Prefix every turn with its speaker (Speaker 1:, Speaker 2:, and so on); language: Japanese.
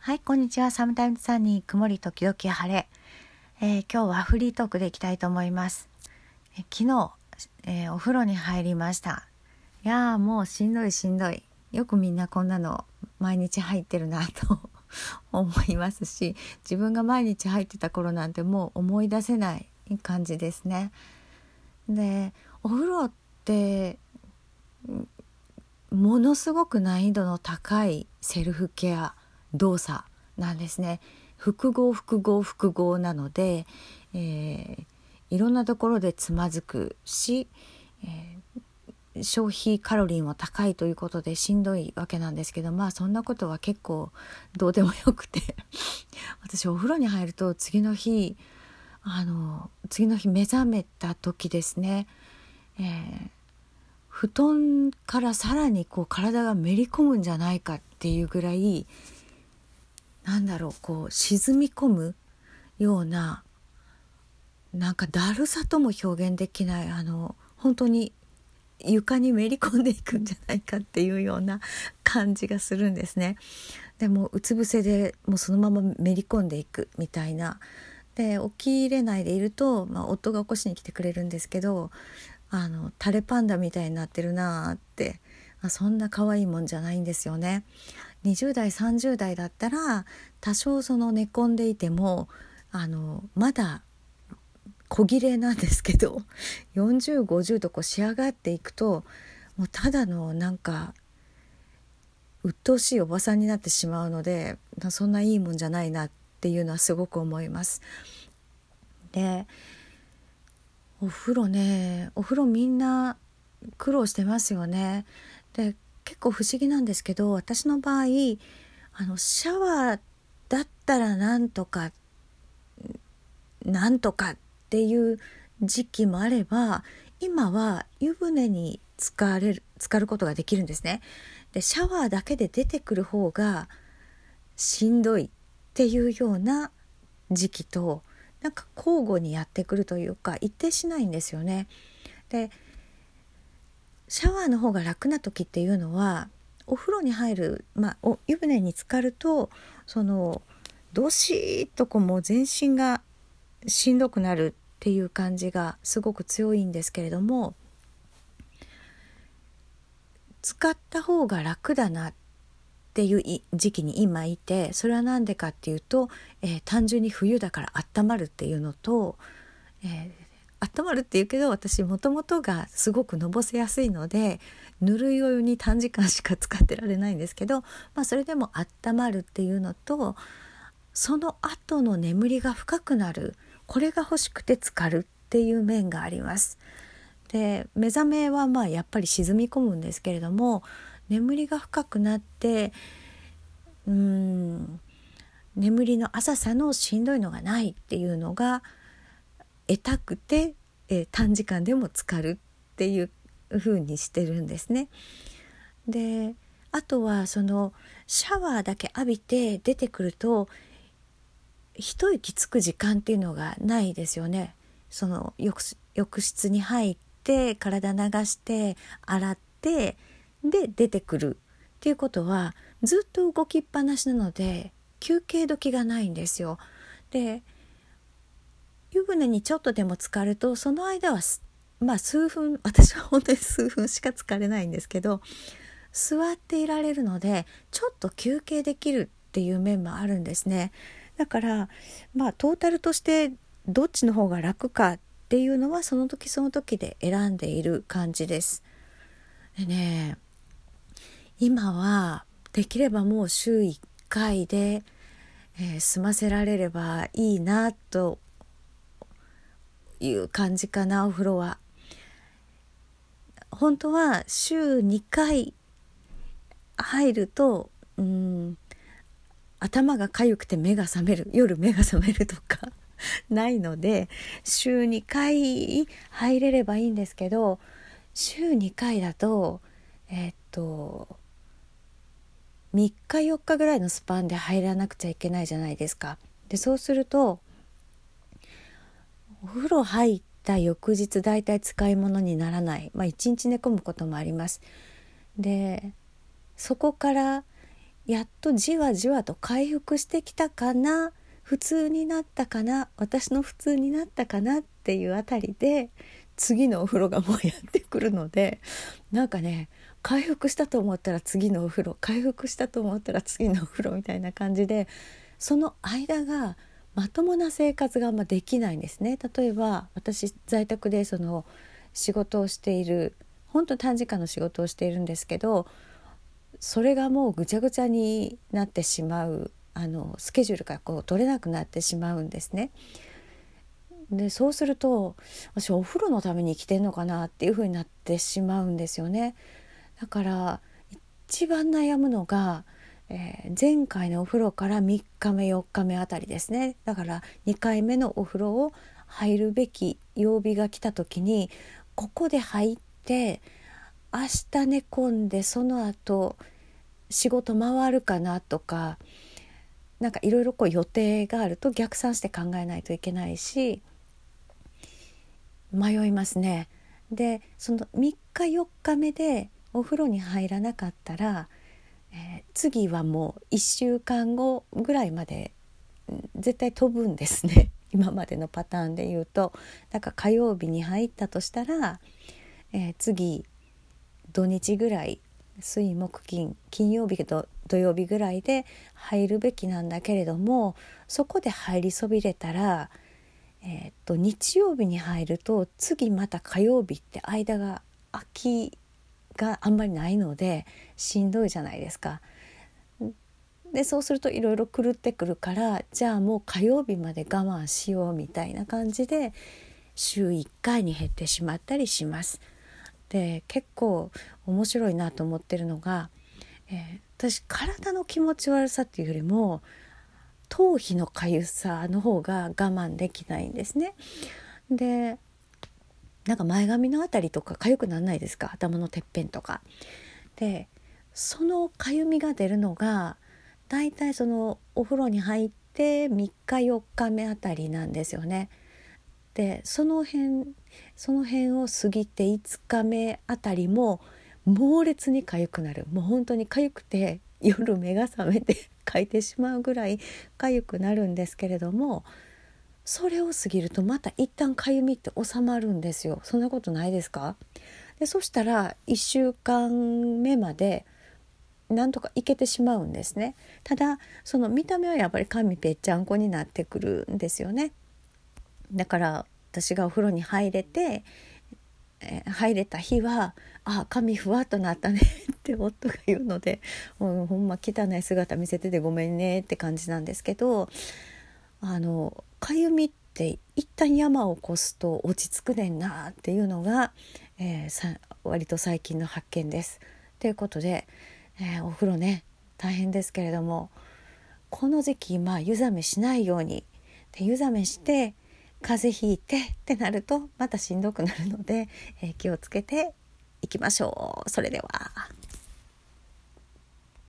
Speaker 1: はい、こんにちは。サムタイムズサニー、曇り時々晴れ。えー今日はフリートークでいきたいと思います。え昨日、えーお風呂に入りました。いやーもうしんどいしんどい。よくみんなこんなの毎日入ってるなと 思いますし、自分が毎日入ってた頃なんてもう思い出せない感じですね。で、お風呂って、ものすごく難易度の高いセルフケア動作なんですね。複合複合複合なので、えーいろんなところでつまずくし、えー消費カロリーも高いということでしんどいわけなんですけどまあそんなことは結構どうでもよくて 私お風呂に入ると次の日あの次の日目覚めた時ですね、えー布団からさらにこう体がめり込むんじゃないかっていうぐらいなんだろうこう沈み込むようななんかだるさとも表現できないあの本当に床にめり込んでいくんじゃないかっていうような 感じがするんですね。でもうつ伏せでもうそのままめり込んでいくみたいな。で起きれないでいると、まあ、夫が起こしに来てくれるんですけどあのタレパンダみたいになってるなーってあそんな可愛いもんじゃないんですよね。20代30代だったら多少その寝込んでいてもあのまだ小切れなんですけど 4050とこう仕上がっていくともうただのなんか鬱陶しいおばさんになってしまうのでそんないいもんじゃないなっていうのはすごく思います。でお風呂ねお風呂みんな苦労してますよね。で結構不思議なんですけど私の場合あのシャワーだったらなんとかなんとかっていう時期もあれば今は湯船に浸かれる浸かることができるんですね。でシャワーだけで出てくる方がしんどいっていうような時期となんか交互にやってくるというか一定しないんですよね。でシャワーの方が楽な時っていうのはお風呂に入る、まあ、お湯船に浸かるとそのどしっとこうもう全身がしんどくなるっていう感じがすごく強いんですけれども使った方が楽だなっていう時期に今いてそれは何でかっていうと、えー単純に冬だから温まるっていうのと、えー温まるっていうけど私もともとがすごくのぼせやすいのでぬるいお湯に短時間しか使ってられないんですけど、まあ、それでも温まるっていうのとその後の眠りが深くなるこれが欲しくて浸かるっていう面があります。で目覚めはまあやっぱり沈み込むんですけれども眠りが深くなってうーん眠りの浅さのしんどいのがないっていうのが得たくて、えー短時間でも浸かるっていう風にしてるんですね。であとはそのシャワーだけ浴びて出てくると一息つく時間っていうのがないですよね。その浴室浴室に入って体流して洗ってで出てくるっていうことはずっと動きっぱなしなので休憩時がないんですよ。で湯船にちょっとでも浸かるとその間はまあ数分 私は本当に数分しか浸かれないんですけど座っていられるのでちょっと休憩できるっていう面もあるんですね。だからまあトータルとしてどっちの方が楽かっていうのはその時その時で選んでいる感じです。でね今はできればもう週1回で、えー済ませられればいいなという感じかなお風呂は。本当は週2回入るとうん頭が痒くて目が覚める夜目が覚めるとか ないので週2回入れればいいんですけど週2回だとえーっと3日4日ぐらいのスパンで入らなくちゃいけないじゃないですか。でそうするとお風呂入った翌日だいたい使い物にならない、まあ、1日寝込むこともあります。でそこからやっとじわじわと回復してきたかな。普通になったかな。私の普通になったかなっていうあたりで次のお風呂がもうやってくるのでなんかね回復したと思ったら次のお風呂回復したと思ったら次のお風呂みたいな感じでその間がまともな生活があんまできないんですね例えば私在宅でその仕事をしている本当短時間の仕事をしているんですけどそれがもうぐちゃぐちゃになってしまうあのスケジュールがこう取れなくなってしまうんですね。でそうすると私お風呂のために生きてんのかなっていう風になってしまうんですよね。だから一番悩むのが、えー、前回のお風呂から3日目4日目あたりですねだから2回目のお風呂を入るべき曜日が来た時にここで入って明日寝込んでその後仕事回るかなとかなんかいろいろこう予定があると逆算して考えないといけないし迷いますね。でその3日4日目でお風呂に入らなかったら、えー、次はもう1週間後ぐらいまで絶対飛ぶんですね。今までのパターンで言うと。だから火曜日に入ったとしたら、えー、次土日ぐらい水木金金曜日と土曜日ぐらいで入るべきなんだけれどもそこで入りそびれたら、えー、っと日曜日に入ると次また火曜日って間が空きがあんまりないのでしんどいじゃないですか。でそうするといろいろ狂ってくるからじゃあもう火曜日まで我慢しようみたいな感じで週1回に減ってしまったりします。で結構面白いなと思ってるのが、えー、私体の気持ち悪さっていうよりも頭皮のかゆさの方が我慢できないんですね。でなんか前髪の辺りとか痒くならないですか？頭のてっぺんとか。でそのかゆみが出るのがだいたいそのお風呂に入って3日4日目あたりなんですよね。でその辺その辺を過ぎて5日目あたりも猛烈に痒くなるもう本当に痒くて夜目が覚めて かいてしまうぐらい痒くなるんですけれどもそれを過ぎるとまた一旦かゆみって収まるんですよ。そんなことないですか？でそしたら1週間目までなんとかいけてしまうんですね。ただその見た目はやっぱり髪ぺっちゃんこになってくるんですよね。だから私がお風呂に入れて、えー、入れた日は「あ髪ふわっとなったね」って夫が言うので「ほんま汚い姿見せててごめんね」って感じなんですけどあのかゆみって一旦山を越すと落ち着くねんなっていうのが、えー、さ割と最近の発見です。ということで、えー、お風呂ね大変ですけれどもこの時期まあ湯冷めしないようにで湯冷めして風邪ひいてってなるとまたしんどくなるので、えー、気をつけていきましょう。それでは。